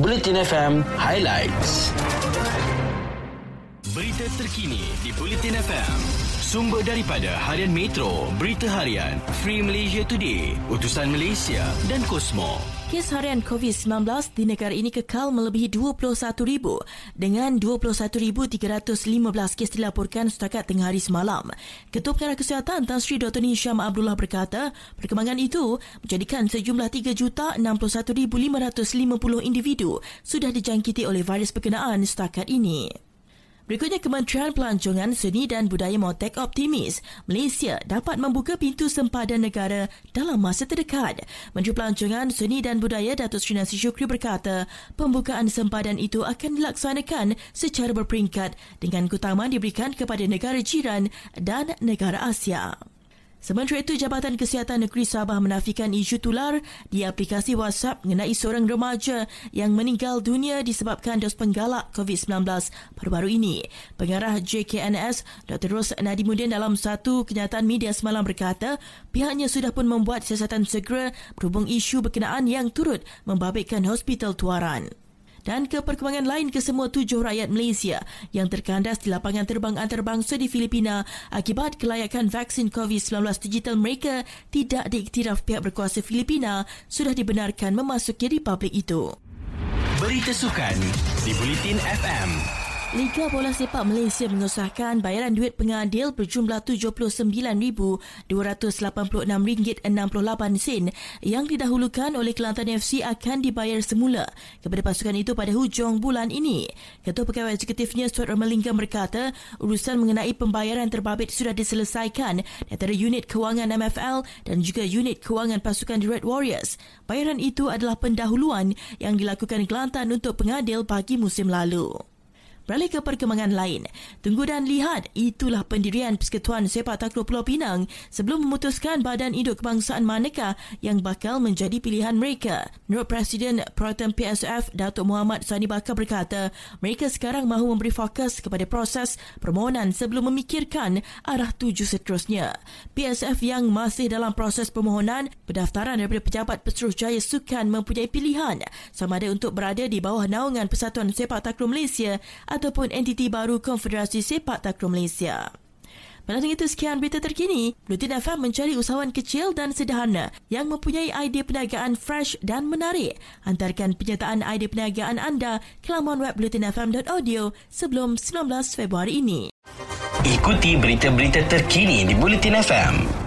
Bulletin FM Highlights. Berita terkini di Bulletin FM. Sumber daripada Harian Metro, Berita Harian, Free Malaysia Today, Utusan Malaysia dan Kosmo. Kes harian COVID-19 di negara ini kekal melebihi 21,000 dengan 21,315 kes dilaporkan setakat tengah hari semalam. Ketua Pengarah Kesihatan Tan Sri Dr. Nisham Abdullah berkata, perkembangan itu menjadikan sejumlah 3,61,550 individu sudah dijangkiti oleh virus berkenaan setakat ini. Berikutnya, Kementerian Pelancongan Seni dan Budaya Motek optimis Malaysia dapat membuka pintu sempadan negara dalam masa terdekat. Menteri Pelancongan Seni dan Budaya Datuk Sri Nasi Syukri berkata, pembukaan sempadan itu akan dilaksanakan secara berperingkat dengan keutamaan diberikan kepada negara jiran dan negara Asia. Sementara itu, Jabatan Kesihatan Negeri Sabah menafikan isu tular di aplikasi WhatsApp mengenai seorang remaja yang meninggal dunia disebabkan dos penggalak COVID-19 baru-baru ini. Pengarah JKNS, Dr. Ros Nadimuddin dalam satu kenyataan media semalam berkata, pihaknya sudah pun membuat siasatan segera berhubung isu berkenaan yang turut membabitkan hospital tuaran dan ke perkembangan lain ke semua tujuh rakyat Malaysia yang terkandas di lapangan terbang antarabangsa di Filipina akibat kelayakan vaksin COVID-19 digital mereka tidak diiktiraf pihak berkuasa Filipina sudah dibenarkan memasuki republik itu. Berita sukan di Bulletin FM. Liga Bola Sepak Malaysia mengesahkan bayaran duit pengadil berjumlah RM79,286.68 yang didahulukan oleh Kelantan FC akan dibayar semula kepada pasukan itu pada hujung bulan ini. Ketua Pegawai Eksekutifnya Stuart Ramalingam berkata urusan mengenai pembayaran terbabit sudah diselesaikan antara unit kewangan MFL dan juga unit kewangan pasukan The Red Warriors. Bayaran itu adalah pendahuluan yang dilakukan Kelantan untuk pengadil bagi musim lalu. Beralih ke perkembangan lain. Tunggu dan lihat, itulah pendirian Persekutuan Sepak Takraw Pulau Pinang sebelum memutuskan badan induk kebangsaan manakah yang bakal menjadi pilihan mereka. Menurut Presiden Protem PSF, Datuk Muhammad Sani Bakar berkata, mereka sekarang mahu memberi fokus kepada proses permohonan sebelum memikirkan arah tuju seterusnya. PSF yang masih dalam proses permohonan, pendaftaran daripada pejabat Pesuruhjaya Sukan mempunyai pilihan sama ada untuk berada di bawah naungan Persatuan Sepak Takraw Malaysia ataupun entiti baru Konfederasi Sepak Takraw Malaysia. Malam itu sekian berita terkini. Blutin FM mencari usahawan kecil dan sederhana yang mempunyai idea perniagaan fresh dan menarik. Hantarkan penyertaan idea perniagaan anda ke laman web blutinfm.audio sebelum 19 Februari ini. Ikuti berita-berita terkini di Bulletin FM.